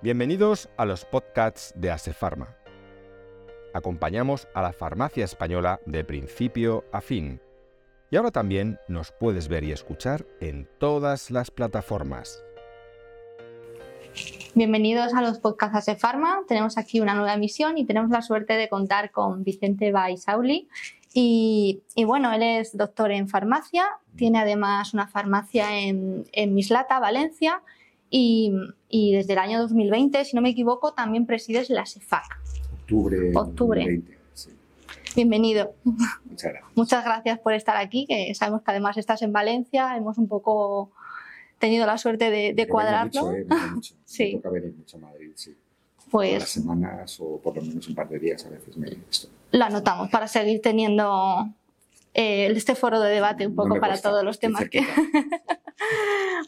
Bienvenidos a los podcasts de Asefarma. Acompañamos a la farmacia española de principio a fin. Y ahora también nos puedes ver y escuchar en todas las plataformas. Bienvenidos a los podcasts Asefarma. Tenemos aquí una nueva emisión y tenemos la suerte de contar con Vicente Baisauli. Y, y bueno, él es doctor en farmacia, tiene además una farmacia en, en Mislata, Valencia, y, y, desde el año 2020, si no me equivoco, también presides la SEFAC. Octubre. Octubre. 2020, sí. Bienvenido. Muchas gracias. Muchas gracias por estar aquí, que sabemos que además estás en Valencia, hemos un poco tenido la suerte de, de cuadrarlo. Mucho, eh, mucho. Sí. Me toca venir mucho a Madrid, sí. Todas las Pues semanas o por lo menos un par de días a veces me esto. lo anotamos para seguir teniendo eh, este foro de debate un No poco me para todos los temas que...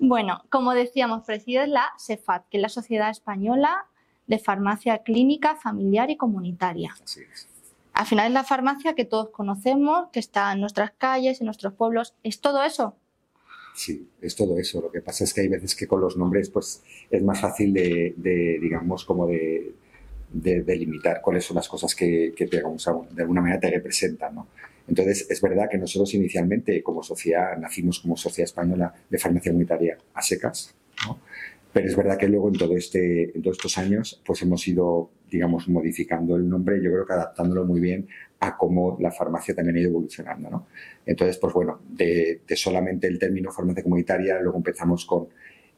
Bueno, como decíamos, presides la SEFAT, que es la Sociedad Española de Farmacia Clínica, Familiar y Comunitaria. Así es. Al final es la farmacia que todos conocemos, que está en nuestras calles, en nuestros pueblos. ¿Es todo eso? Sí, es todo eso. Lo que pasa es que hay veces que con los nombres pues es más fácil de, de, digamos, como de, de delimitar cuáles son las cosas que, que te, de alguna manera te representan, ¿no? Entonces, es verdad que nosotros inicialmente como sociedad nacimos como Sociedad Española de Farmacia Comunitaria a secas. Pero es verdad que luego en, todo este, en todos estos años pues hemos ido, digamos, modificando el nombre, yo creo que adaptándolo muy bien a cómo la farmacia también ha ido evolucionando, ¿no? Entonces, pues bueno, de solamente el término farmacia comunitaria, luego empezamos con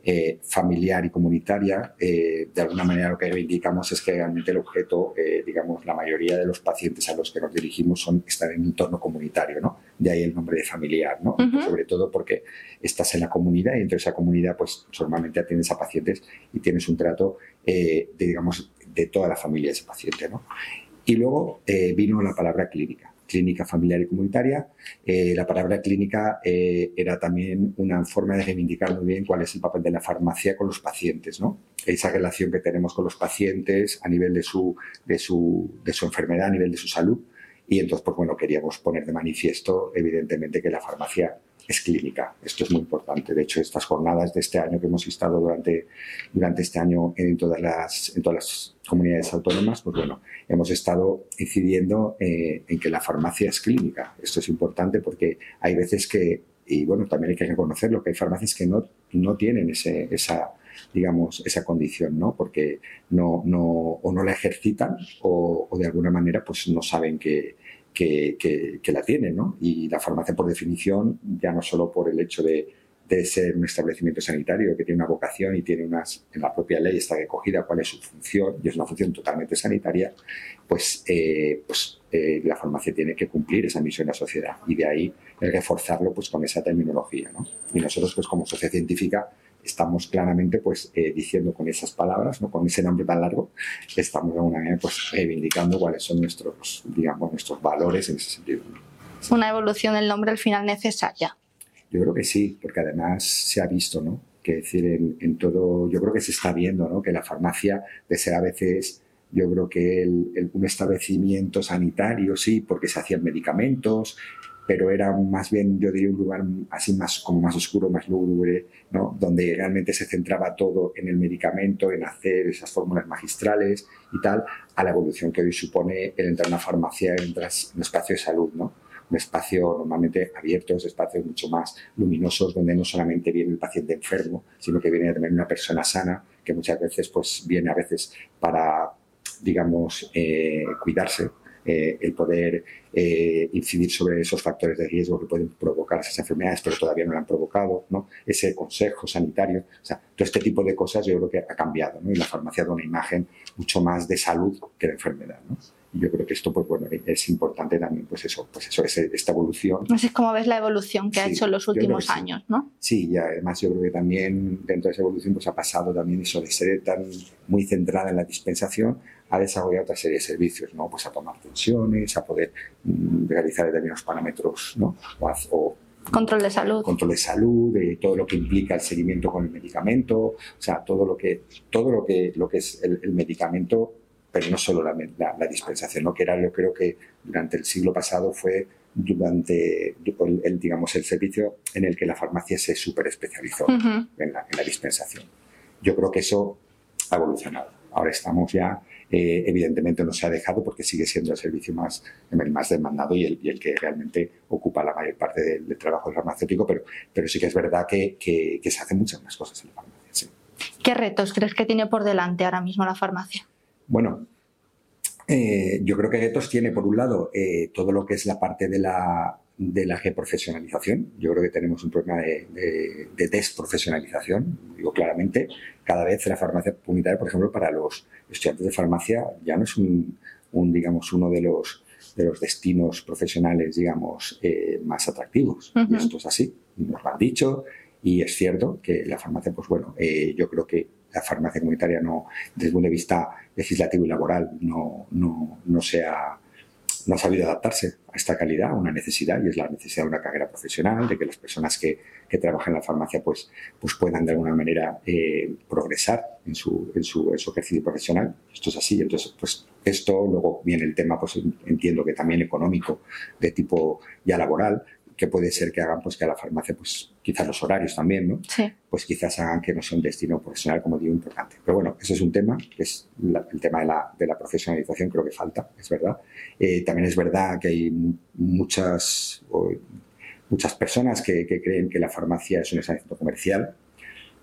eh, familiar y comunitaria. Eh, de alguna manera lo que reivindicamos es que realmente el objeto, eh, digamos, la mayoría de los pacientes a los que nos dirigimos son estar en un entorno comunitario, ¿no? De ahí el nombre de familiar, ¿no? Sobre todo porque estás en la comunidad y dentro de esa comunidad, pues normalmente atiendes a pacientes y tienes un trato, eh, de, digamos, de toda la familia de ese paciente, ¿no? Y luego eh, vino la palabra clínica, clínica familiar y comunitaria. Eh, la palabra clínica eh, era también una forma de reivindicar muy bien cuál es el papel de la farmacia con los pacientes, ¿no? Esa relación que tenemos con los pacientes a nivel de su, de su, de su enfermedad, a nivel de su salud. Y entonces, pues bueno, queríamos poner de manifiesto, evidentemente, que la farmacia es clínica. Esto es muy importante. De hecho, estas jornadas de este año que hemos estado durante, durante este año en todas las, en todas las comunidades autónomas, pues bueno, hemos estado incidiendo eh, en que la farmacia es clínica. Esto es importante porque hay veces que, y bueno, también hay que reconocerlo, que hay farmacias que no, no tienen ese, esa, digamos, esa condición, ¿no? Porque no, no, o no la ejercitan o, o de alguna manera pues no saben que, que, la tienen, ¿no? Y la farmacia, por definición, ya no solo por el hecho de, ser un establecimiento sanitario que tiene una vocación y tiene unas, en la propia ley está recogida cuál es su función, y es una función totalmente sanitaria, pues, eh, pues eh, la farmacia tiene que cumplir esa misión en la sociedad y de ahí reforzarlo pues con esa terminología, ¿no? Y nosotros pues como sociedad científica estamos claramente pues eh, diciendo con esas palabras, ¿no? con ese nombre tan largo, estamos de alguna manera pues reivindicando cuáles son nuestros, digamos, nuestros valores en ese sentido. ¿no? Una evolución del nombre al final necesaria. Yo creo que sí, porque además se ha visto, ¿no? Que decir, en, en todo, yo creo que se está viendo, ¿no? Que la farmacia de ser a veces, yo creo que el, el- un establecimiento sanitario, sí, porque se hacían medicamentos, pero era más bien, yo diría, un lugar así más, como más oscuro, más lúgubre, ¿no? Donde realmente se centraba todo en el medicamento, en hacer esas fórmulas magistrales y tal, a la evolución que hoy supone el entrar a una farmacia, entras en un espacio de salud, ¿no? un espacio normalmente abiertos, espacios mucho más luminosos, donde no solamente viene el paciente enfermo, sino que viene también una persona sana, que muchas veces pues, viene a veces para, digamos, eh, cuidarse, eh, el poder eh, incidir sobre esos factores de riesgo que pueden provocar esas enfermedades, pero todavía no lo han provocado, ¿no? ese consejo sanitario, o sea, todo este tipo de cosas yo creo que ha cambiado, ¿no? y la farmacia da una imagen mucho más de salud que de enfermedad. ¿no? Yo creo que esto, pues bueno, es importante también, pues eso, pues eso, ese- esta evolución No sé cómo ves la evolución que ha Sí, hecho en los últimos sí. años, ¿no? Sí, y además yo creo que también dentro de esa evolución pues ha pasado también eso de ser tan muy centrada en la dispensación a desarrollar otra serie de servicios, ¿no? Pues a tomar tensiones, a poder mm, realizar determinados parámetros, ¿no? O, Control de salud. control de salud, de todo lo que implica el seguimiento con el medicamento, o sea, todo lo que, todo lo que, lo que es el, el medicamento, pero no solo la, la- la dispensación, ¿no? que era yo creo que durante el siglo pasado fue durante el, el, digamos, el servicio en el que la farmacia se superespecializó Ujú. en, la, en la dispensación. Yo creo que eso ha evolucionado. Ahora estamos ya, eh, evidentemente no se ha dejado porque sigue siendo el servicio más, el más demandado y el, que realmente ocupa la mayor parte del, trabajo farmacéutico, pero, pero sí que es verdad que, que, se hacen muchas más cosas en la farmacia. ¿Qué retos crees que tiene por delante ahora mismo la farmacia? Bueno, eh, yo creo que retos tiene, por un lado, eh, todo lo que es la parte de la, de la reprofesionalización. Yo creo que tenemos un problema de, desprofesionalización, digo claramente. Cada vez la farmacia comunitaria, por ejemplo, para los estudiantes de farmacia ya no es un, digamos, uno de los, de los destinos profesionales, digamos, eh, más atractivos. Y esto es así, nos lo han dicho. Y es cierto que la farmacia, pues bueno, eh, yo creo que la farmacia comunitaria no, desde el punto de vista legislativo y laboral, no, no, no se ha no ha sabido adaptarse a esta calidad, a una necesidad, y es la necesidad de una carrera profesional, de que las personas que, trabajan en la farmacia pues, pues puedan de alguna manera eh, progresar en su, en, su, en su, ejercicio profesional. Esto es así, entonces pues esto, luego viene el tema, pues entiendo que también económico, de tipo ya laboral, que puede ser que hagan pues que a la farmacia, pues quizás los horarios también, ¿no? Sí. Pues quizás hagan que no sea un destino profesional, como digo, importante. Pero bueno, ese es un tema, que es el tema de la, de la, profesionalización, creo que falta, es verdad. Eh, también es verdad que hay muchas, muchas personas que, que, creen que la farmacia es un establecimiento comercial.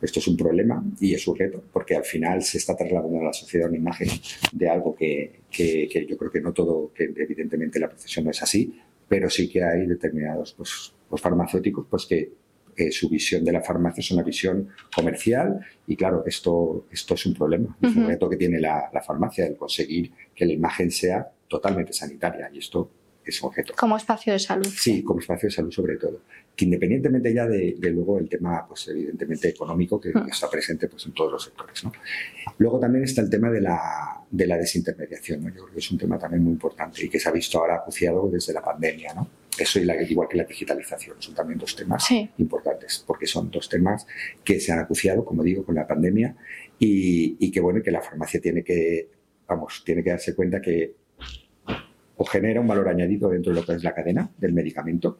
Esto es un problema y es un reto, porque al final se está trasladando a la sociedad una imagen de algo que, que, que yo creo que no todo, que evidentemente la profesión no es así, pero sí que hay determinados pues, pues farmacéuticos pues que su visión de la farmacia es una visión comercial y claro, esto, esto es un problema, es un reto que tiene la, la, farmacia, el conseguir que la imagen sea totalmente sanitaria y esto es un reto. Como espacio de salud. Sí, como espacio de salud sobre todo que independientemente ya de, luego el tema, pues evidentemente económico, que, está presente pues, en todos los sectores. ¿no? Luego también está el tema de la, de la desintermediación, ¿no? yo creo que es un tema también muy importante y que se ha visto ahora acuciado desde la pandemia. ¿no? Eso y la, igual que la digitalización, son también dos temas importantes, porque son dos temas que se han acuciado, como digo, con la pandemia y, y que bueno, que la farmacia tiene que, vamos, tiene que darse cuenta que o genera un valor añadido dentro de lo que es la cadena del medicamento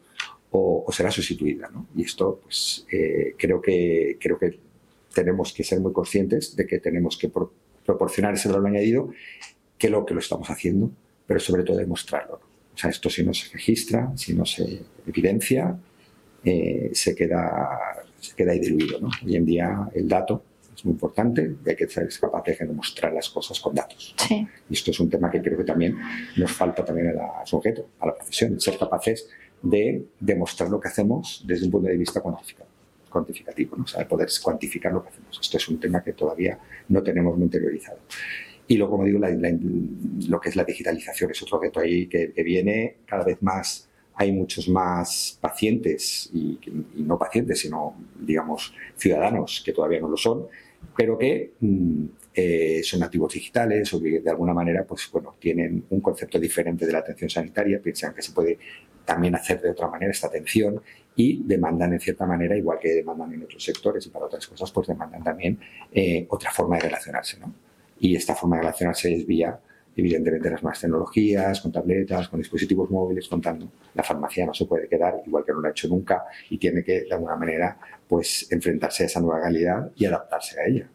o, será sustituida. ¿no? Y esto, pues, eh, creo, que, creo que tenemos que ser muy conscientes de que tenemos que proporcionar ese valor añadido, que lo que lo estamos haciendo, pero sobre todo demostrarlo. O sea, esto si no se registra, si no se evidencia, eh, se, queda, se queda ahí diluido. ¿no? Hoy en día el dato es muy importante hay que ser capaz de demostrar las cosas con datos. Y esto es un tema que creo que también nos falta también al sujeto, a la profesión, ser capaces de demostrar lo que hacemos desde un punto de vista cuantificativo, ¿no? o sea, poder cuantificar lo que hacemos. Esto es un tema que todavía no tenemos muy interiorizado. Y luego, como digo, lo que es la digitalización es otro reto ahí que, viene cada vez más. Hay muchos más pacientes y, no pacientes, sino, digamos, ciudadanos que todavía no lo son, pero que mm, eh, son nativos digitales o que de alguna manera pues, bueno, tienen un concepto diferente de la atención sanitaria, piensan que se puede también hacer de otra manera esta atención y demandan en cierta manera, igual que demandan en otros sectores y para otras cosas, pues demandan también eh, otra forma de relacionarse. ¿no? Y esta forma de relacionarse es vía, evidentemente, las nuevas tecnologías, con tabletas, con dispositivos móviles, contando. La farmacia no se puede quedar igual que no lo ha hecho nunca y tiene que, de alguna manera, pues enfrentarse a esa nueva realidad y adaptarse a ella.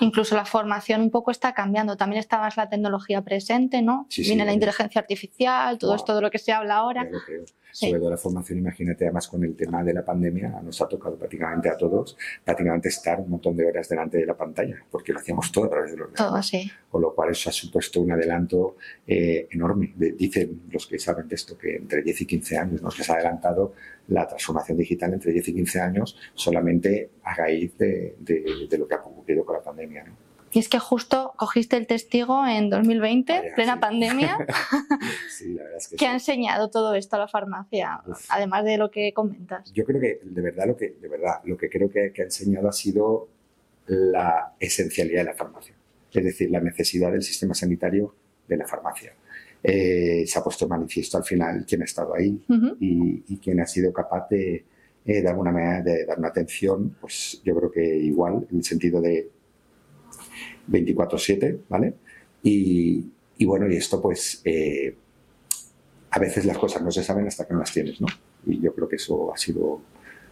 Incluso la formación un poco está cambiando. También está más la tecnología presente, ¿no? Viene la inteligencia artificial, todo esto de lo que se habla ahora. Sobre todo la formación, imagínate, además con el tema de la pandemia, nos ha tocado prácticamente a todos, prácticamente estar un montón de horas delante de la pantalla, porque lo hacíamos todo a través de los Todo, sí. Con lo cual eso ha supuesto un adelanto eh, enorme. dicen los que saben de esto que entre 10 y 15 años nos ha adelantado la transformación digital entre 10 y 15 años solamente a raíz de, de, lo que ha ocurrido con la pandemia. ¿no? Y es que justo cogiste el testigo en 2020, plena pandemia, sí, la verdad es que, que ha enseñado todo esto a la farmacia, además de lo que comentas. Yo creo que de verdad lo que, de verdad, lo que creo que, que ha enseñado ha sido la esencialidad de la farmacia, es decir, la necesidad del sistema sanitario de la farmacia. Eh, se ha puesto manifiesto al final quién ha estado ahí y, y, quién ha sido capaz de, eh, de alguna manera, de dar una atención, pues yo creo que igual, en el sentido de 24-7, ¿vale? Y, y, bueno, y esto pues eh, a veces las cosas no se saben hasta que no las tienes, ¿no? Y yo creo que eso ha sido,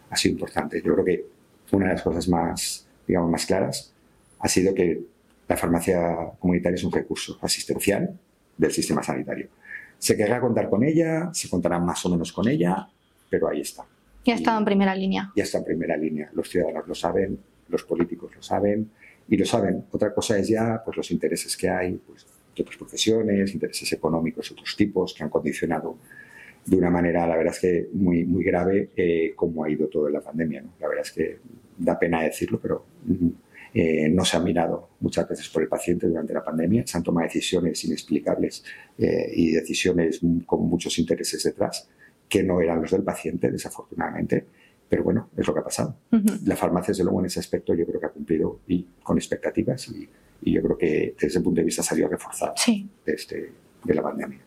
ha sido importante. Yo creo que una de las cosas más, digamos, más claras ha sido que la farmacia comunitaria es un recurso asistencial del sistema sanitario. Se querrá contar con ella, se contará más o menos con ella, pero ahí está. Ya está en primera línea. Ya está en primera línea. Los ciudadanos lo saben, los políticos lo saben y lo saben. Otra cosa es ya pues, los intereses que hay pues, de otras profesiones, intereses económicos, otros tipos que han condicionado de una manera, la verdad es que muy, muy grave, eh, cómo ha ido todo la pandemia. La verdad es que da pena decirlo, pero mm, eh, no se ha mirado muchas veces por el paciente durante la pandemia. Se han tomado decisiones inexplicables eh, y decisiones con muchos intereses detrás que no eran los del paciente, desafortunadamente. Pero bueno, es lo que ha pasado. La farmacia, desde luego, en ese aspecto, yo creo que ha cumplido y con expectativas y, yo creo que desde ese punto de vista salió reforzado sí. de, este, de la pandemia.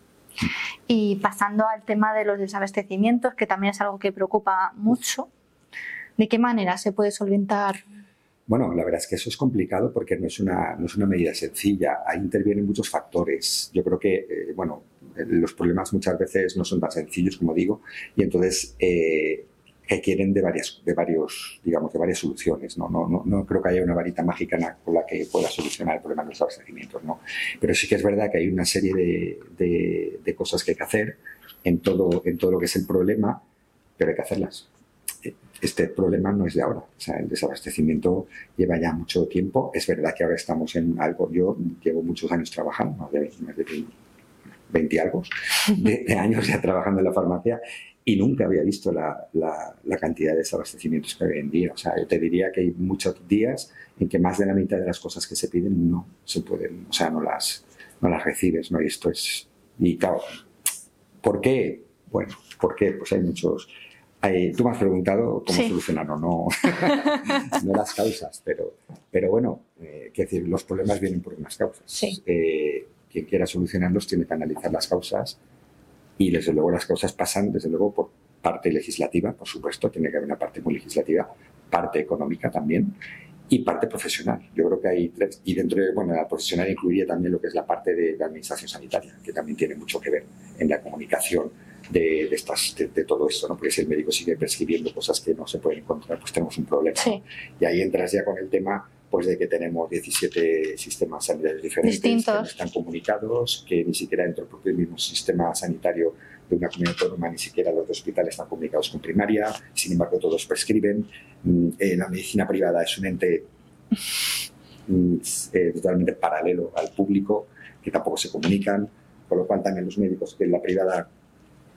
Y pasando al tema de los desabastecimientos, que también es algo que preocupa mucho, ¿de qué manera se puede solventar? Bueno, la verdad es que eso es complicado porque no es una, no es una medida sencilla. Ahí intervienen muchos factores. Yo creo que, eh, bueno, los problemas muchas veces no son tan sencillos como digo y entonces eh, requieren de varias, de varios, digamos, de varias soluciones. ¿no? No, no, no creo que haya una varita mágica con la que pueda solucionar el problema de los abastecimientos. ¿no? Pero sí que es verdad que hay una serie de, de, cosas que hay que hacer en todo, en todo lo que es el problema, pero hay que hacerlas. Este problema no es de ahora. O sea, el desabastecimiento lleva ya mucho tiempo. Es verdad que ahora estamos en algo. Yo llevo muchos años trabajando, más de, más de 20 algo de, años ya trabajando en la farmacia y nunca había visto la, la, cantidad de desabastecimientos que hay en día. O sea, yo te diría que hay muchos días en que más de la mitad de las cosas que se piden no se pueden, o sea, no las, no las recibes, ¿no? Y esto es... Y claro, ¿por qué? Bueno, ¿por qué? Pues hay muchos... Hay, tú me has preguntado cómo solucionarlo, no, no las causas, pero, pero bueno, eh, decir, los problemas vienen por unas causas. Sí. Eh, quien quiera solucionarlos tiene que analizar las causas y desde luego las causas pasan desde luego por parte legislativa, por supuesto, tiene que haber una parte muy legislativa, parte económica también y parte profesional. Yo creo que hay tres. Y dentro de bueno, la profesional incluiría también lo que es la parte de la administración sanitaria, que también tiene mucho que ver en la comunicación de, estas, de, todo esto, ¿no? porque si el médico sigue prescribiendo cosas que no se pueden encontrar, pues tenemos un problema. Y ahí entras ya con el tema pues de que tenemos 17 sistemas sanitarios diferentes que no están comunicados, que ni siquiera dentro del propio mismo sistema sanitario de una comunidad autónoma ni siquiera los hospitales están comunicados con primaria, sin embargo todos prescriben. Mm, eh, la medicina privada es un ente mm, eh, totalmente paralelo al público, que tampoco se comunican, con lo cual también los médicos que en la privada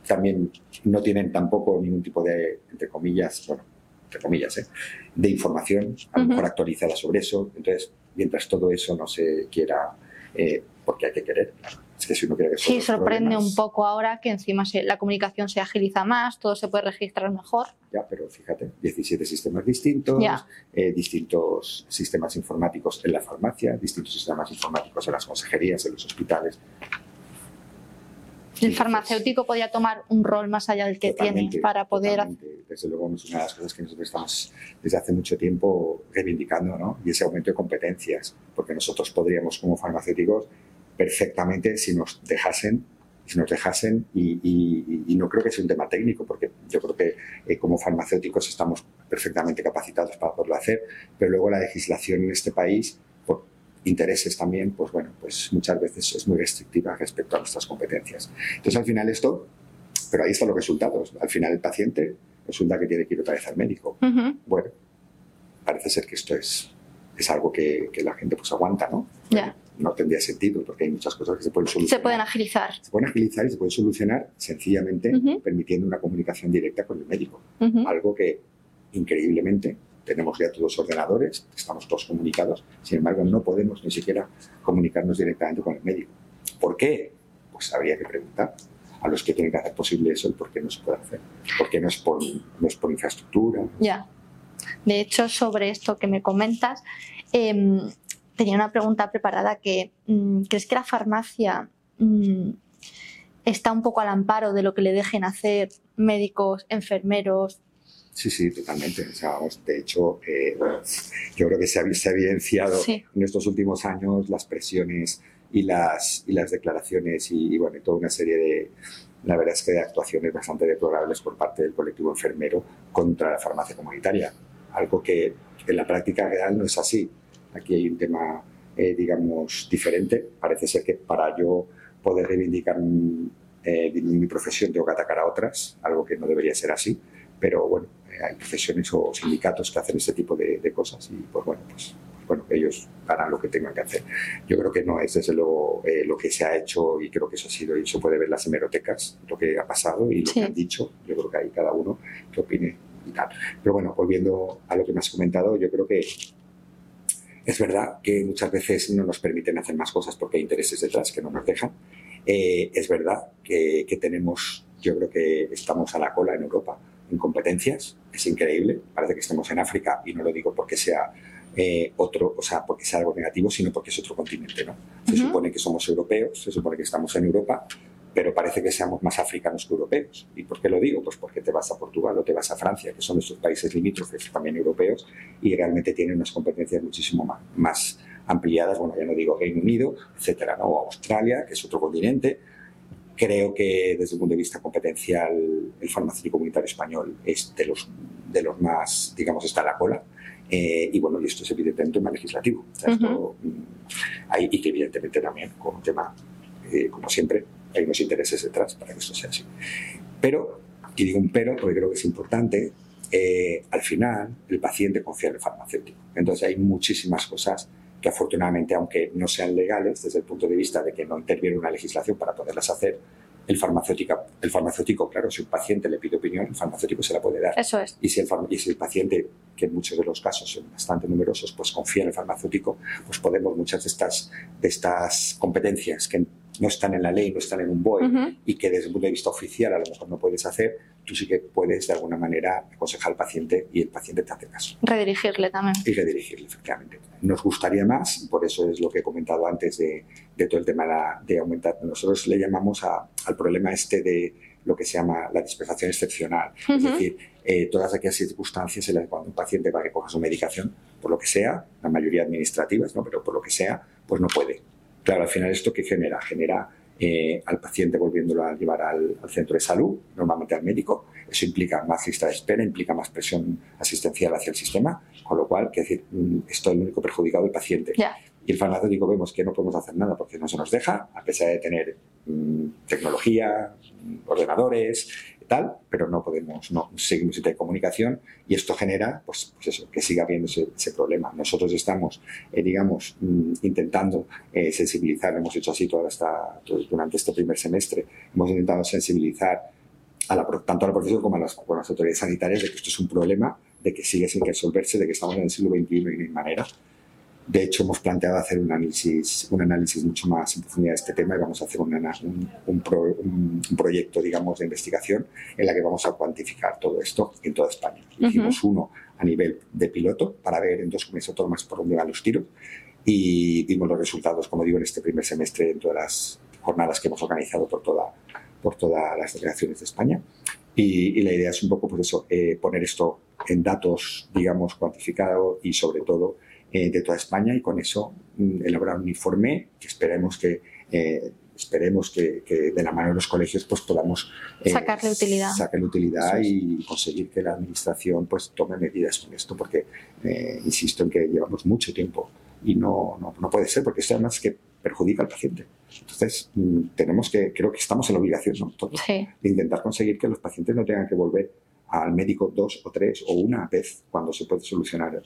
también no tienen tampoco ningún tipo de, entre comillas, bueno, entre comillas, ¿eh? de información, a lo mejor actualizada sobre eso. Entonces, mientras todo eso no se quiera, eh, porque hay que querer, Es que si uno quiere que Sí, sorprende un poco ahora que encima la comunicación se agiliza más, todo se puede registrar mejor. Ya, pero fíjate, 17 sistemas distintos, eh, distintos sistemas informáticos en la farmacia, distintos sistemas informáticos en las consejerías, en los hospitales. El farmacéutico podría tomar un rol más allá del que tiene para poder... Desde luego es una de las cosas que nosotros estamos desde hace mucho tiempo reivindicando, ¿no? Y ese aumento de competencias, porque nosotros podríamos como farmacéuticos perfectamente si nos dejasen si nos dejasen y, no creo que sea un tema técnico porque yo creo que eh, como farmacéuticos estamos perfectamente capacitados para poderlo hacer pero luego la legislación en este país intereses también, pues bueno, pues muchas veces es muy restrictiva respecto a nuestras competencias. Entonces al final esto, pero ahí están los resultados. Al final el paciente resulta que tiene que ir otra vez al médico. Bueno, parece ser que esto es, es algo que, que la gente pues aguanta, ¿no? No tendría sentido porque hay muchas cosas que se pueden solucionar. Se pueden agilizar. Se pueden agilizar y se pueden solucionar sencillamente permitiendo una comunicación directa con el médico. Algo que increíblemente tenemos ya todos ordenadores, estamos todos comunicados, sin embargo no podemos ni siquiera comunicarnos directamente con el médico. ¿Por qué? Pues habría que preguntar a los que tienen que hacer posible eso el por qué no se puede hacer. Porque no es por, no es por infraestructura. Ya. De hecho, sobre esto que me comentas, em, tenía una pregunta preparada que, mm, ¿crees que la farmacia mm, está un poco al amparo de lo que le dejen hacer médicos, enfermeros, Sí, sí, totalmente. de hecho, eh, yo creo que se ha, se ha evidenciado en estos últimos años las presiones y las, y las declaraciones y, bueno, toda una serie de, la verdad es que de actuaciones bastante deplorables por parte del colectivo enfermero contra la farmacia comunitaria. Algo que en la práctica real no es así. Aquí hay un tema, eh, digamos, diferente. Parece ser que para yo poder reivindicar eh, mi profesión tengo que atacar a otras, algo que no debería ser así. Pero bueno, hay profesiones o sindicatos que hacen este tipo de, de cosas y pues bueno, pues bueno, ellos harán lo que tengan que hacer. Yo creo que no es desde lo, eh, lo que se ha hecho y creo que eso ha sido, y eso puede ver las hemerotecas, lo que ha pasado y lo que han dicho. Yo creo que hay cada uno que opine y tal. Pero bueno, volviendo a lo que me has comentado, yo creo que es verdad que muchas veces no nos permiten hacer más cosas porque hay intereses detrás que no nos dejan. Eh, es verdad que, que tenemos, yo creo que estamos a la cola en Europa en competencias, es increíble, parece que estamos en África y no lo digo porque sea eh, otro, o sea, porque sea algo negativo, sino porque es otro continente, ¿no? Se supone que somos europeos, se supone que estamos en Europa, pero parece que seamos más africanos que europeos. ¿Y por qué lo digo? Pues porque te vas a Portugal o te vas a Francia, que son estos países limítrofes también europeos, y realmente tienen unas competencias muchísimo más, más ampliadas, bueno, ya no digo Reino Unido, etcétera, ¿no? O Australia, que es otro continente. Creo que desde el punto de vista competencial el farmacéutico comunitario español es de los, de los más, digamos, está a la cola eh, y bueno, y esto es evidentemente un tema legislativo. Mm, hay, y que evidentemente también, con un tema, eh, como siempre, hay unos intereses detrás para que esto sea así. Pero, y digo un pero porque creo que es importante, eh, al final el paciente confía en el farmacéutico. Entonces hay muchísimas cosas que afortunadamente, aunque no sean legales desde el punto de vista de que no interviene una legislación para poderlas hacer, el farmacéutico, el farmacéutico, claro, si un paciente le pide opinión, el farmacéutico se la puede dar. Eso es. Y si el, y si el paciente, que en muchos de los casos son bastante numerosos, pues confía en el farmacéutico, pues podemos muchas de estas, de estas competencias que no están en la ley, no están en un BOE y que desde el punto de vista oficial a lo mejor no puedes hacer, tú sí que puedes de alguna manera aconsejar al paciente y el paciente te hace caso. Redirigirle también. Y redirigirle, efectivamente. Nos gustaría más, y por eso es lo que he comentado antes de, de todo el tema de aumentar. Nosotros le llamamos al problema este de lo que se llama la dispensación excepcional. Es decir, eh, todas aquellas circunstancias en las que cuando un paciente va a recoger su medicación, por lo que sea, la mayoría administrativas, ¿no? pero por lo que sea, pues no puede Claro, al final esto que genera? Genera eh, al paciente volviéndolo a llevar al, centro de salud, normalmente al médico. Eso implica más lista de espera, implica más presión asistencial hacia el sistema, con lo cual, que decir, mm, esto es el único perjudicado el paciente. Y el farmacéutico vemos que no podemos hacer nada porque no se nos deja, a pesar de tener mm, tecnología, mm, ordenadores, tal, pero no podemos, no seguimos sin comunicación y esto genera, pues, pues eso, que siga habiendo ese, problema. Nosotros estamos, eh, digamos, mm, intentando eh, sensibilizar, hemos hecho así toda esta, durante este primer semestre, hemos intentado sensibilizar a la, tanto a la profesión como a las, las autoridades sanitarias de que esto es un problema, de que sigue sin resolverse, de que estamos en el siglo XXI y no manera. De hecho, hemos planteado hacer un análisis, un análisis mucho más en profundidad de este tema y vamos a hacer un, un, proyecto, digamos, de investigación en la que vamos a cuantificar todo esto en toda España. Hicimos uno a nivel de piloto para ver en dos comunidades autónomas por dónde van los tiros y vimos los resultados, como digo, en este primer semestre en todas las jornadas que hemos organizado por, toda, por todas las delegaciones de España. Y, la idea es un poco, pues eso, eh, poner esto en datos, digamos, cuantificados y sobre todo eh, de toda España y con eso mm, elaborar un informe que esperemos que eh, esperemos que, de la mano de los colegios pues podamos eh, sacarle utilidad, sacarle utilidad y conseguir que la administración pues tome medidas con esto porque insisto en que llevamos mucho tiempo y no, no, no, puede ser porque esto además que perjudica al paciente. Entonces mm, tenemos que, creo que estamos en la obligación ¿no? Todos, de intentar conseguir que los pacientes no tengan que volver al médico dos o tres o una vez cuando se puede solucionar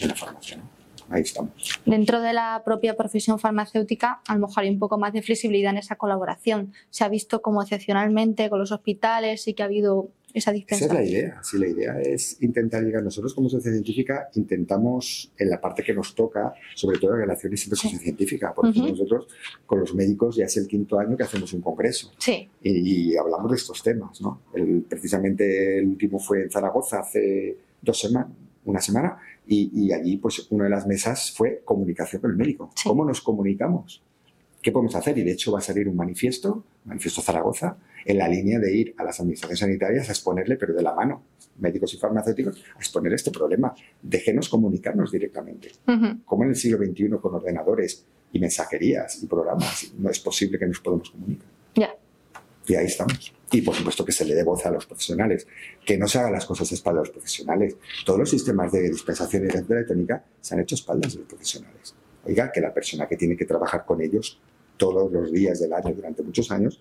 en la farmacia. Ahí estamos. Dentro de la propia profesión farmacéutica, a lo mejor hay un poco más de flexibilidad en esa colaboración. Se ha visto como excepcionalmente con los hospitales y que ha habido esa dispensación. Esa es la idea. Sí, la idea es intentar llegar. Nosotros como sociedad científica intentamos, en la parte que nos toca, sobre todo en relaciones entre sociedad científica, porque nosotros con los médicos ya es el quinto año que hacemos un congreso. Sí. Y, hablamos de estos temas, ¿no? precisamente el último fue en Zaragoza hace dos semanas, una semana, y, allí pues una de las mesas fue comunicación con el médico. ¿Cómo nos comunicamos? ¿Qué podemos hacer? Y de hecho va a salir un manifiesto, manifiesto Zaragoza, en la línea de ir a las administraciones sanitarias a exponerle, pero de la mano, médicos y farmacéuticos, a exponer este problema. Déjenos comunicarnos directamente. Como en el siglo XXI con ordenadores y mensajerías y programas no es posible que nos podamos comunicar? Ya. Y ahí estamos. Y por supuesto que se le dé voz a los profesionales, que no se hagan las cosas a espaldas de los profesionales. Todos los sistemas de dispensación y de electrónica se han hecho a espaldas de los profesionales. Oiga, que la persona que tiene que trabajar con ellos todos los días del año durante muchos años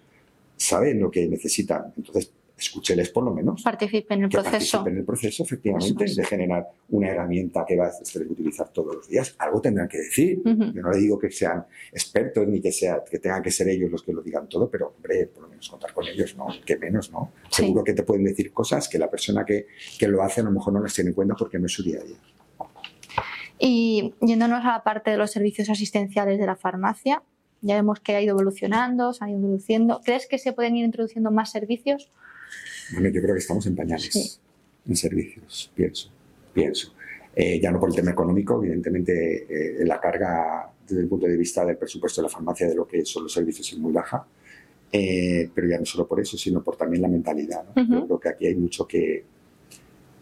sabe lo que necesitan. Entonces, escúcheles por lo menos. Participe en el proceso. Participe en el proceso, efectivamente, de generar una herramienta que va a que utilizar todos los días. Algo tendrán que decir. Yo no le digo que sean expertos ni que, sea, que tengan que ser ellos los que lo digan todo, pero, hombre, por lo menos contar con ellos, ¿no? Que menos, ¿no? Seguro que te pueden decir cosas que la persona que, que lo hace a lo mejor no las tiene en cuenta porque no es su día a día. Y yéndonos a la parte de los servicios asistenciales de la farmacia, ya vemos que ha ido evolucionando, se han ido introduciendo. ¿Crees que se pueden ir introduciendo más servicios? Bueno, yo creo que estamos en pañales, en servicios, pienso, pienso. Eh, ya no por el tema económico, evidentemente eh, la carga desde el punto de vista del presupuesto de la farmacia de lo que son los servicios es muy baja, eh, pero ya no solo por eso, sino por también la mentalidad. Yo creo que aquí hay mucho que...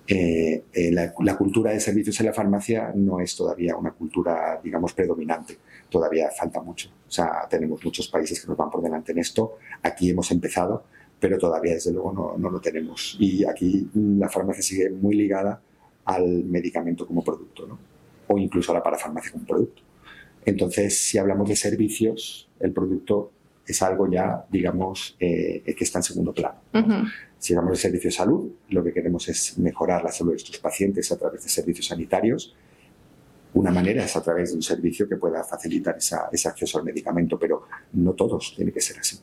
La, la, cultura de servicios en la farmacia no es todavía una cultura, digamos, predominante. Todavía falta mucho. O sea, tenemos muchos países que nos van por delante en esto. Aquí hemos empezado, pero todavía desde luego no, no, lo tenemos. Y aquí la farmacia sigue muy ligada al medicamento como producto, ¿no? o incluso a la parafarmacia como producto. Entonces, si hablamos de servicios, el producto es algo ya, digamos, eh, que está en segundo plano. Si hablamos de servicios de salud, lo que queremos es mejorar la salud de nuestros pacientes a través de servicios sanitarios. Una manera es a través de un servicio que pueda facilitar ese acceso al medicamento, pero no todos tiene que ser así.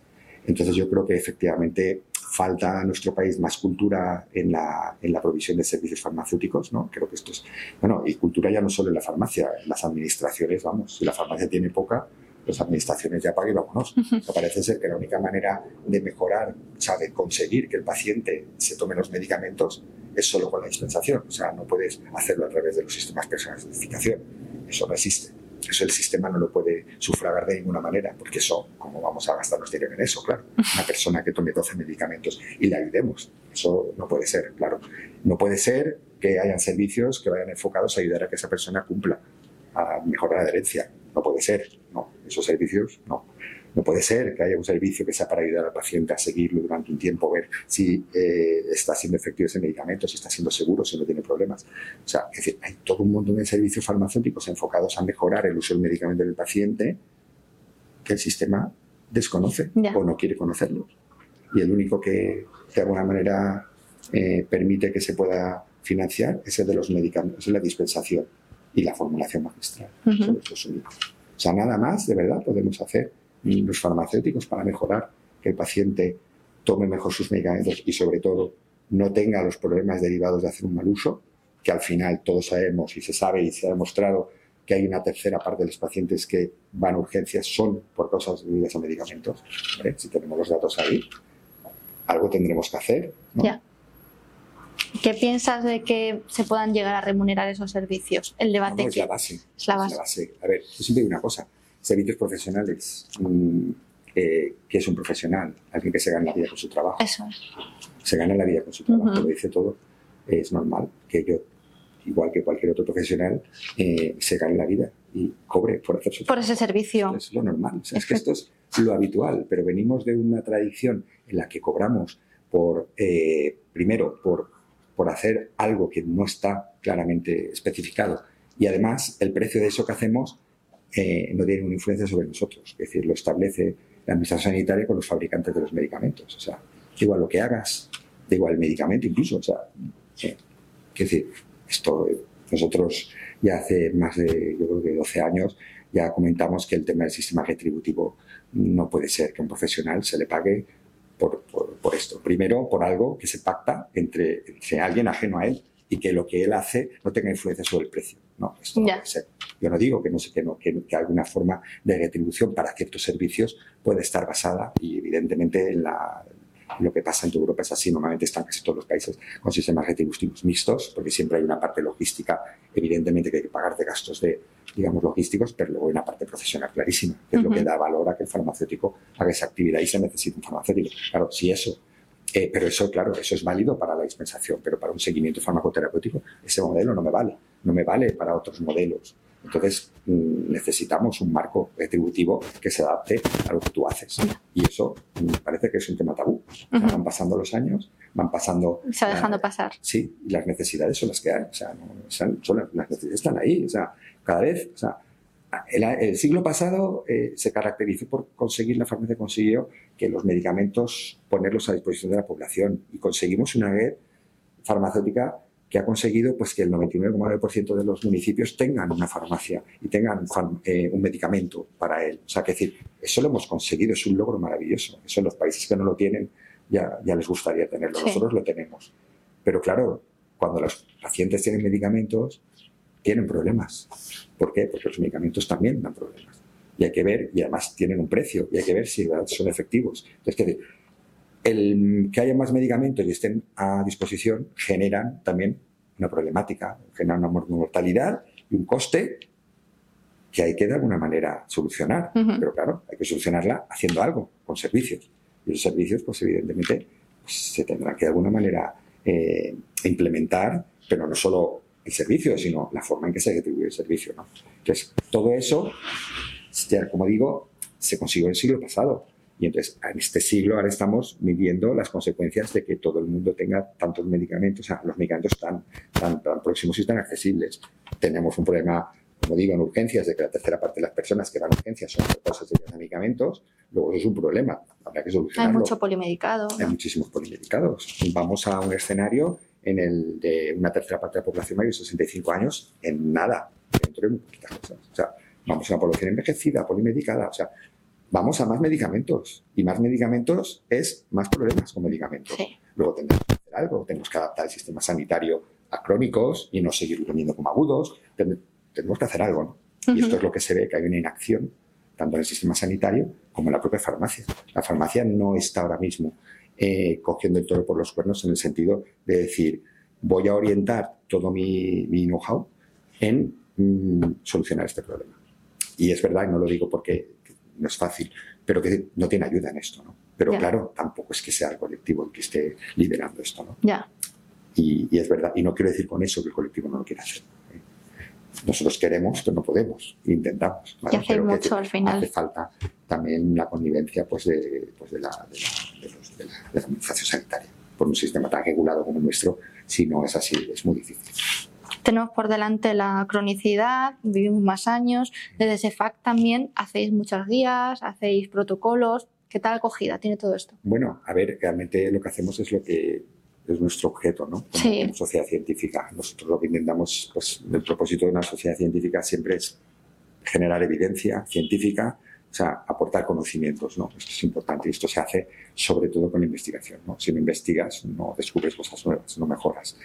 Entonces yo creo que efectivamente falta a nuestro país más cultura en la, en la provisión de servicios farmacéuticos, ¿no? Creo que esto es, bueno, y cultura ya no solo en la farmacia, en las administraciones, vamos, si la farmacia tiene poca, las administraciones ya paguen, vámonos. parece ser que la única manera de mejorar, o sea, de conseguir que el paciente se tome los medicamentos es solo con la dispensación. O sea, no puedes hacerlo a través de los sistemas de identificación. Eso no existe. Eso el sistema no lo puede sufragar de ninguna manera, porque eso, ¿cómo vamos a gastarnos dinero en eso? Claro, una persona que tome 12 medicamentos y le ayudemos, eso no puede ser, claro. No puede ser que hayan servicios que vayan enfocados a ayudar a que esa persona cumpla, a mejorar la adherencia. No puede ser, no, esos servicios no. No puede ser que haya un servicio que sea para ayudar al paciente a seguirlo durante un tiempo, ver si eh, está siendo efectivo ese medicamento, si está siendo seguro, si no tiene problemas. O sea, es decir, hay todo un montón de servicios farmacéuticos enfocados a mejorar el uso del medicamento del paciente que el sistema desconoce o no quiere conocerlos. Y el único que de alguna manera eh, permite que se pueda financiar es el de los medicamentos, es la dispensación y la formulación magistral. Son los únicos. O sea, nada más de verdad podemos hacer los farmacéuticos para mejorar que el paciente tome mejor sus medicamentos y sobre todo no tenga los problemas derivados de hacer un mal uso, que al final todos sabemos y se sabe y se ha demostrado que hay una tercera parte de los pacientes que van a urgencias son por causas debidas a medicamentos. Si tenemos los datos ahí, algo tendremos que hacer. ¿Qué piensas de que se puedan llegar a remunerar esos servicios? El debate. es, la base, es la base. A ver, yo siempre digo una cosa servicios profesionales. Mm, eh, que es un profesional? Alguien que se gana la vida con su trabajo. Eso es. Se gana la vida con su trabajo, lo dice todo. Es normal que yo, igual que cualquier otro profesional, eh, se gane la vida y cobre por hacer su Por ese servicio. Es lo normal. es que esto es lo habitual, pero venimos de una tradición en la que cobramos por, eh, primero, por, por hacer algo que no está claramente especificado y además el precio de eso que hacemos eh, no tiene una influencia sobre nosotros. Es decir, lo establece la Administración Sanitaria con los fabricantes de los medicamentos. O sea, igual lo que hagas, da igual el medicamento incluso. O sea, eh, decir, esto, nosotros ya hace más de, yo creo que 12 años, ya comentamos que el tema del sistema retributivo no puede ser que a un profesional se le pague por, por, esto. Primero, por algo que se pacta entre, entre alguien ajeno a él y que lo que él hace no tenga influencia sobre el precio. No, esto no puede ser. Yo no digo que no sé que, no, que, alguna forma de retribución para ciertos servicios puede estar basada y evidentemente en la, lo que pasa en toda Europa es así. Normalmente están casi todos los países con sistemas retributivos mixtos, porque siempre hay una parte logística, evidentemente que hay que pagar de gastos de, digamos, logísticos, pero luego hay una parte profesional clarísima, que es lo que da valor a que el farmacéutico haga esa actividad y se necesita un farmacéutico. Claro, si eso eh, pero eso, claro, eso es válido para la dispensación, pero para un seguimiento farmacoterapéutico ese modelo no me vale, no me vale para otros modelos. Entonces, mm, necesitamos un marco retributivo que se adapte a lo que tú haces. Y eso me mm, parece que es un tema tabú. van pasando los años, van pasando... Se va dejando pasar. Sí, y las necesidades son las que hay. O sea, son, las necesidades están ahí. O sea, cada vez... O sea, el, siglo pasado eh, se caracterizó por conseguir, la farmacia consiguió que los medicamentos ponerlos a disposición de la población y conseguimos una red farmacéutica que ha conseguido pues, que el 99,9% de los municipios tengan una farmacia y tengan eh, un medicamento para él. O sea, que decir, eso lo hemos conseguido, es un logro maravilloso. Eso en los países que no lo tienen ya, ya les gustaría tenerlo. Nosotros lo tenemos. Pero claro, cuando los pacientes tienen medicamentos, tienen problemas. ¿Por qué? Porque los medicamentos también dan problemas. Y hay que ver, y además tienen un precio, y hay que ver si son efectivos. Entonces, el que haya más medicamentos y estén a disposición generan también una problemática, generan una mortalidad y un coste que hay que de alguna manera solucionar. Pero claro, hay que solucionarla haciendo algo, con servicios. Y los servicios, pues evidentemente, pues, se tendrán que de alguna manera eh, implementar, pero no solo el servicio, sino la forma en que se distribuye el servicio. ¿no? Entonces, todo eso, ya, como digo, se consiguió en el siglo pasado. Y entonces, en este siglo ahora estamos midiendo las consecuencias de que todo el mundo tenga tantos medicamentos, o sea, los medicamentos tan, tan, tan próximos y tan accesibles. Tenemos un problema, como digo, en urgencias, de que la tercera parte de las personas que van a urgencias son cosas de medicamentos. Luego eso es un problema, habrá que solucionarlo. Hay mucho polimedicado. Hay muchísimos polimedicados. Vamos a un escenario en el de una tercera parte de la población mayor de 65 años en nada, dentro de muy poquitas cosas. O sea, vamos a una población envejecida, polimedicada, o sea, vamos a más medicamentos. Y más medicamentos es más problemas con medicamentos. Luego tendremos que hacer algo, tenemos que adaptar el sistema sanitario a crónicos y no seguir teniendo como agudos. Tenemos que hacer algo, ¿no? Y esto es lo que se ve, que hay una inacción tanto en el sistema sanitario como en la propia farmacia. La farmacia no está ahora mismo eh, cogiendo el toro por los cuernos en el sentido de decir, voy a orientar todo mi, know-how en mm, solucionar este problema. Y es verdad, y no lo digo porque no es fácil, pero que no tiene ayuda en esto, ¿no? Pero claro, tampoco es que sea el colectivo el que esté liderando esto, ¿no? Ya. Y, y, es verdad, y no quiero decir con eso que el colectivo no lo quiera hacer. Nosotros queremos, pero no podemos, intentamos. Y hace mucho al final. Hace falta también la connivencia pues, de, pues, de, la, de, la, administración sanitaria. Por un sistema tan regulado como el nuestro, si no es así, es muy difícil. Tenemos por delante la cronicidad, vivimos más años. Desde SEFAC también hacéis muchas guías, hacéis protocolos. ¿Qué tal acogida tiene todo esto? Bueno, a ver, realmente lo que hacemos es lo que es nuestro objeto, ¿no? Como, sociedad científica. Nosotros lo que intentamos, pues el propósito de una sociedad científica siempre es generar evidencia científica, o sea, aportar conocimientos, ¿no? Esto es importante y esto se hace sobre todo con la investigación, ¿no? Si no investigas, no descubres cosas nuevas, no mejoras.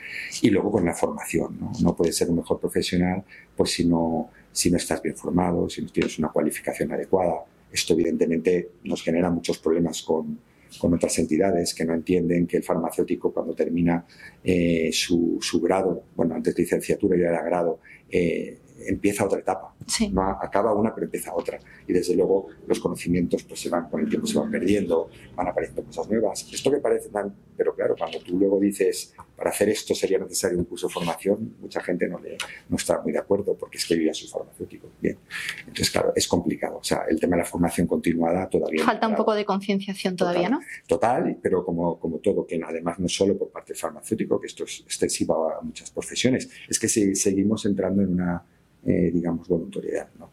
Y luego con la formación, ¿no? No puedes ser un mejor profesional pues si no, si no estás bien formado, si no tienes una cualificación adecuada. Esto evidentemente nos genera muchos problemas con, con otras entidades que no entienden que el farmacéutico cuando termina eh, su, su, grado, bueno, antes de licenciatura ya era grado, eh, empieza otra etapa. No acaba una, pero empieza otra. Y desde luego los conocimientos pues, se van, con el tiempo se van perdiendo, van apareciendo cosas nuevas. Esto que parece tan... Pero claro, cuando tú luego dices, para hacer esto sería necesario un curso de formación, mucha gente no, le, no está muy de acuerdo porque es que yo ya soy farmacéutico. Bien. Entonces, claro, es complicado. O sea, el tema de la formación continuada todavía... Falta un poco de concienciación todavía, ¿no? Total, pero como, como todo, que además no solo por parte del farmacéutico, que esto es extensivo a muchas profesiones, es que si seguimos entrando en una eh, digamos, voluntariedad. ¿no?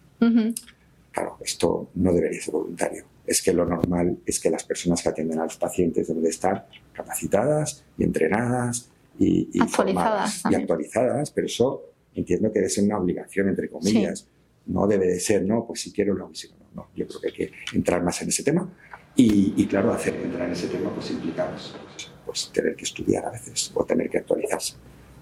Claro, esto no debería ser voluntario. Es que lo normal es que las personas que atienden a los pacientes deben de estar capacitadas y entrenadas y, actualizadas, y actualizadas, pero eso entiendo que debe ser una obligación, entre comillas. No debe de ser, no, pues si quiero lo no, no. Yo creo que hay que entrar más en ese tema y, claro, hacer entrar en ese tema pues implica pues, pues tener que estudiar a veces o tener que actualizarse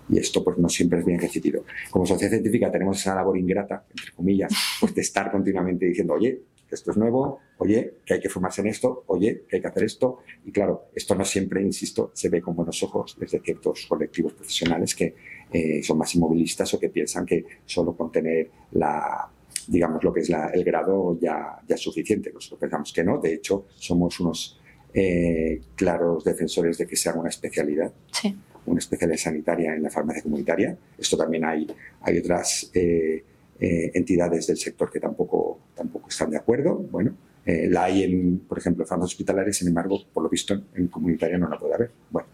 y esto pues no siempre es bien recibido. Como sociedad científica tenemos esa labor ingrata, entre comillas, pues de estar continuamente diciendo, oye, esto es nuevo, oye, que hay que formarse en esto, oye, que hay que hacer esto. Y claro, esto no siempre, insisto, se ve con buenos ojos desde ciertos colectivos profesionales que eh, son más inmovilistas o que piensan que solo con tener la, digamos, lo que es el grado ya, ya es suficiente. Nosotros pensamos que no, de hecho, somos unos eh, claros defensores de que sea una especialidad. Sí una especialidad sanitaria en la farmacia comunitaria. Esto también hay, hay otras eh, eh, entidades del sector que tampoco, tampoco están de acuerdo. Bueno, eh, la hay en, por ejemplo, farmacias hospitalarias, sin embargo, por lo visto en comunitaria no la puede haber. Bueno,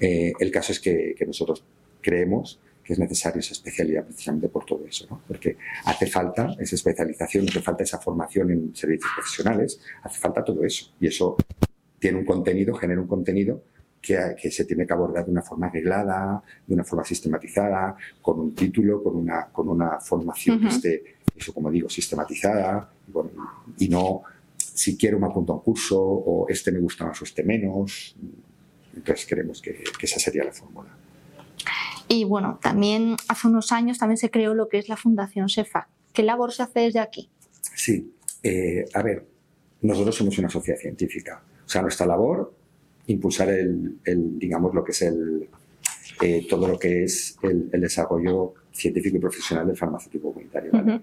eh, el caso es que, que, nosotros creemos que es necesaria esa especialidad precisamente por todo eso, ¿no? porque hace falta esa especialización, hace falta esa formación en servicios profesionales, hace falta todo eso. Y eso tiene un contenido, genera un contenido que, que, se tiene que abordar de una forma arreglada, de una forma sistematizada, con un título, con una, con una formación uh -huh. que esté, eso como digo, sistematizada, y, bueno, y no si quiero me apunto a un curso o este me gusta más o este menos. Entonces creemos que, que esa sería la fórmula. Y bueno, también hace unos años también se creó lo que es la Fundación SEFAC. ¿Qué labor se hace desde aquí? Sí, eh, a ver, nosotros somos una sociedad científica. O sea, nuestra labor, impulsar el, el digamos, lo que es el, eh, todo lo que es el, el, desarrollo científico y profesional del farmacéutico comunitario. ¿vale? Uh -huh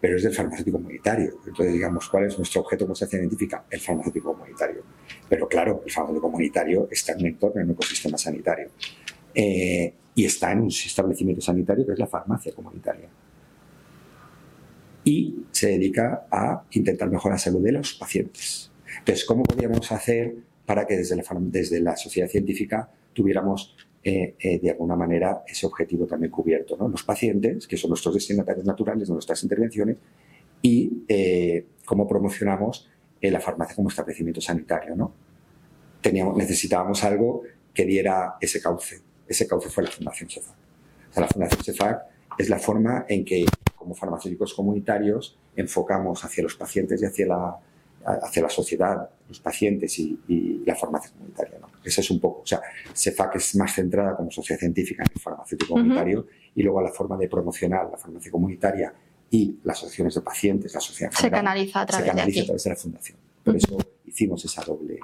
pero es del farmacéutico comunitario. Entonces, digamos, ¿cuál es nuestro objeto como sociedad científica? El farmacéutico comunitario. Pero claro, el farmacéutico comunitario está en un entorno, en un ecosistema sanitario. Eh, y está en un establecimiento sanitario que es la farmacia comunitaria. Y se dedica a intentar mejorar la salud de los pacientes. Entonces, ¿cómo podríamos hacer para que desde la, sociedad científica tuviéramos eh, eh, de alguna manera ese objetivo también cubierto. ¿no? Los pacientes, que son nuestros destinatarios naturales de nuestras intervenciones, y eh, cómo promocionamos la farmacia como establecimiento sanitario. ¿no? Teníamos, necesitábamos algo que diera ese cauce. Ese cauce fue la Fundación CEFAC. O la Fundación CEFAC es la forma en que, como farmacéuticos comunitarios, enfocamos hacia los pacientes y hacia la, hacia la sociedad, los pacientes y, y la farmacia comunitaria. ¿no? Ese es un poco, o sea, CEFAC es más centrada como sociedad científica en el farmacéutico comunitario uh -huh. y luego la forma de promocionar la farmacia comunitaria y las asociaciones de pacientes, la sociedad se canaliza a través, se canaliza de, aquí. a través de la fundación. Por uh -huh. eso hicimos esa doble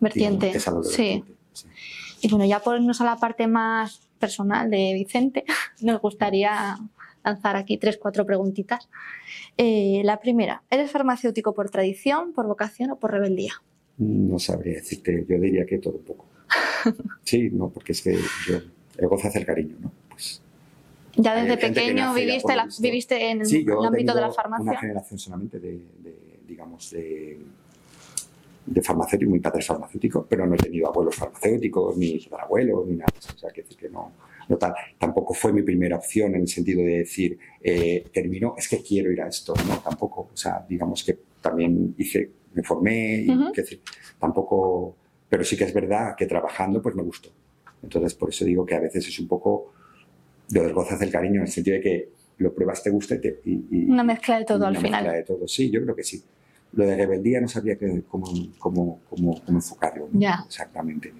vertiente. Digamos, esa doble sí. vertiente. Sí. Y bueno, ya por irnos a la parte más personal de Vicente, nos gustaría lanzar aquí tres, cuatro preguntitas. Eh, la primera, ¿eres farmacéutico por tradición, por vocación o por rebeldía? No sabría decirte, yo diría que todo un poco. Sí, no, porque es que yo, el gozo hace el cariño, ¿no? Pues, ya desde pequeño viviste, la, viviste en el, sí, el ámbito de la farmacia. Una generación solamente de, de digamos, de, de farmacéutico, mi padre es farmacéutico, pero no he tenido abuelos farmacéuticos, ni abuelos, ni nada. O sea, que decir que no, no tal. Tampoco fue mi primera opción en el sentido de decir, eh, terminó, es que quiero ir a esto. No, tampoco. O sea, digamos que también hice, me formé, y, uh -huh. decir, tampoco, pero sí que es verdad que trabajando pues me gustó. Entonces, por eso digo que a veces es un poco lo del gozo hace el cariño, en el sentido de que lo pruebas, te gusta y, te, y, y una mezcla de todo una al final. Mezcla de todo, sí, yo creo que sí. Lo de rebeldía no sabía que, cómo, cómo, cómo, cómo enfocarlo ¿no? yeah. exactamente.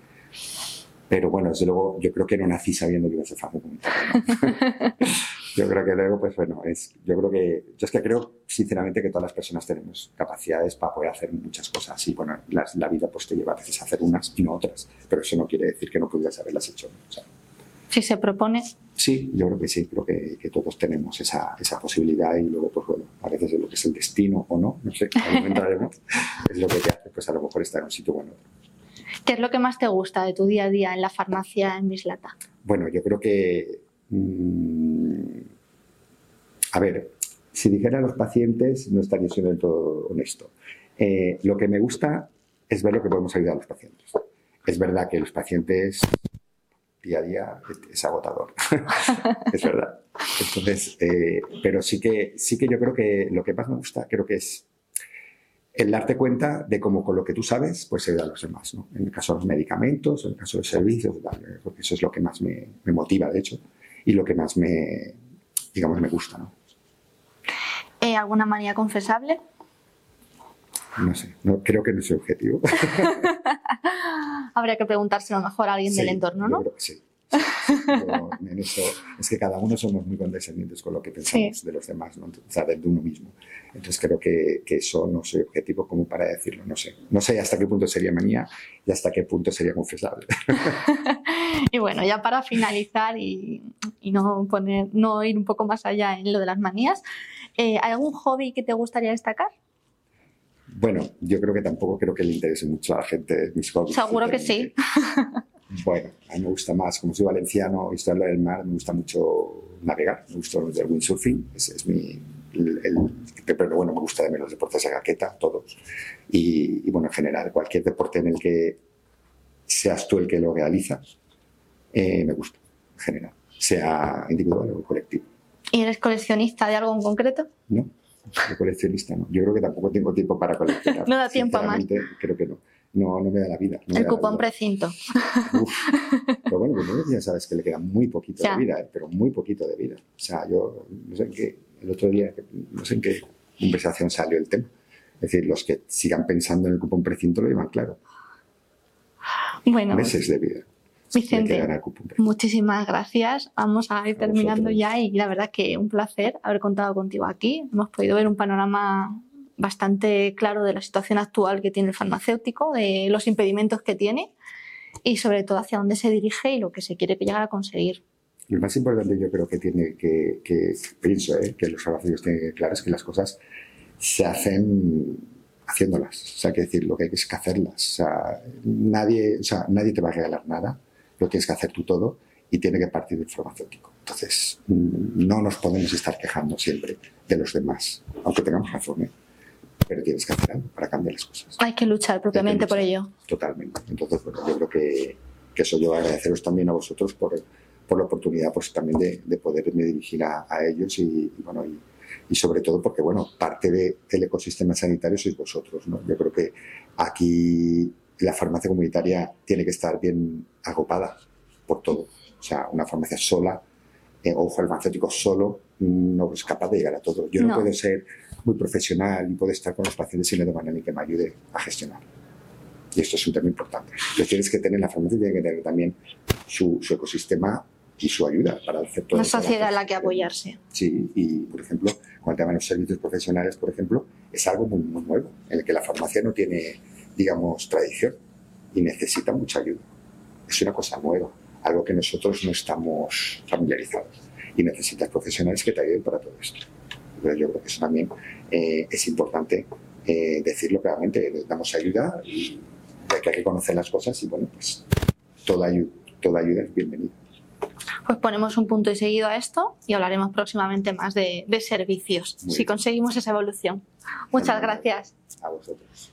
Pero bueno, desde luego, yo creo que no nací sabiendo que iba a ser fácil yo creo que luego, pues bueno, es, yo creo que, yo es que creo sinceramente que todas las personas tenemos capacidades para poder hacer muchas cosas. Y bueno, la, la vida pues te lleva a veces a hacer unas y no otras. Pero eso no quiere decir que no pudieras haberlas hecho. O sea, si se propone. Sí, yo creo que sí, creo que, que todos tenemos esa, esa, posibilidad y luego, pues bueno, a veces es lo que es el destino o no, no sé, entraremos, es lo que te hace, pues a lo mejor estar en un sitio bueno. ¿Qué es lo que más te gusta de tu día a día en la farmacia en Mislata? Bueno, yo creo que, mmm, a ver, si dijera a los pacientes no estaría siendo del todo honesto. Eh, lo que me gusta es ver lo que podemos ayudar a los pacientes. Es verdad que los pacientes día a día es agotador. es verdad. Entonces, eh, pero sí que, sí que yo creo que lo que más me gusta, creo que es el darte cuenta de cómo con lo que tú sabes, pues ayudar a los demás, ¿no? En el caso de los medicamentos, en el caso de los servicios, porque eso es lo que más me, me, motiva, de hecho, y lo que más me, digamos, me gusta, ¿no? ¿Eh, ¿Alguna manía confesable? No sé, no, creo que no es el objetivo. Habría que preguntárselo mejor a alguien sí, del entorno, ¿no? Yo creo que sí. Sí, sí. en eso, es que cada uno somos muy condescendientes con lo que pensamos de los demás, ¿no? sea, de uno mismo. Entonces creo que, que eso no soy objetivo como para decirlo, no sé. No sé hasta qué punto sería manía y hasta qué punto sería confesable. y bueno, ya para finalizar y, y, no, poner, no ir un poco más allá en lo de las manías, eh, ¿hay algún hobby que te gustaría destacar? Bueno, yo creo que tampoco creo que le interese mucho a la gente mis hobbies. Seguro que sí. Bueno, a mí me gusta más, como soy valenciano y estoy en del mar, me gusta mucho navegar, me gusta el windsurfing, ese es mi, pero bueno, me gusta también los deportes de raqueta, todos. Y, bueno, en general, cualquier deporte en el que seas tú el que lo realizas, eh, me gusta, en general, sea individual o colectivo. ¿Y eres coleccionista de algo en concreto? No, soy coleccionista no. Yo creo que tampoco tengo tiempo para coleccionar. no da tiempo a más. Creo que no. No, no me da la vida. el cupón precinto. Pero bueno, pues ya sabes que le queda muy poquito de vida, ¿eh? pero muy poquito de vida. O sea, yo no sé en qué, el otro día, no sé en qué conversación salió el tema. Es decir, los que sigan pensando en el cupón precinto lo llevan claro. Bueno. Meses de vida. Vicente, muchísimas gracias. Vamos a ir terminando ya y la verdad que un placer haber contado contigo aquí. Hemos podido ver un panorama bastante claro de la situación actual que tiene el farmacéutico, de los impedimentos que tiene y sobre todo hacia dónde se dirige y lo que se quiere llegar a conseguir. Lo más importante yo creo que tiene que, que pienso eh, que los farmacéuticos tienen que claro es que las cosas se hacen haciéndolas. O sea, que decir, lo que hay que es que hacerlas. O sea, nadie, o sea, nadie te va a regalar nada lo tienes que hacer tú todo y tiene que partir del farmacéutico. Entonces, mm, no nos podemos estar quejando siempre de los demás, aunque tengamos razón, ¿eh? Pero tienes que hacer algo para cambiar las cosas. Hay que luchar propiamente por ello. Totalmente. Entonces, bueno, yo creo que, que, eso yo agradeceros también a vosotros por, por la oportunidad pues también de, de poderme dirigir a, ellos y, bueno, y, y, sobre todo porque, bueno, parte de, del ecosistema sanitario sois vosotros, ¿no? Yo creo que aquí la farmacia comunitaria tiene que estar bien agopada por todo. O sea, una farmacia sola eh, o un farmacéutico solo no es capaz de llegar a todo. Yo no, puedo ser muy profesional y puedo estar con los pacientes sin de manera ni que me ayude a gestionar. Y esto es un tema importante. Entonces tienes que tener, la farmacia tiene que tener también su, ecosistema y su ayuda para hacer todo. Una sociedad en la que apoyarse. Sí, y por ejemplo, cuando te van los servicios profesionales, por ejemplo, es algo muy, muy nuevo, en el que la farmacia no tiene digamos, tradición y necesita mucha ayuda. Es una cosa nueva, algo que nosotros no estamos familiarizados y necesitas profesionales que te ayuden para todo esto. Pero yo creo que eso también eh, es importante eh, decirlo claramente, damos ayuda y hay que reconocer las cosas y bueno, pues toda ayuda, toda ayuda es bienvenida. Pues ponemos un punto y seguido a esto y hablaremos próximamente más de, servicios, si conseguimos esa evolución. Muchas gracias. A vosotros.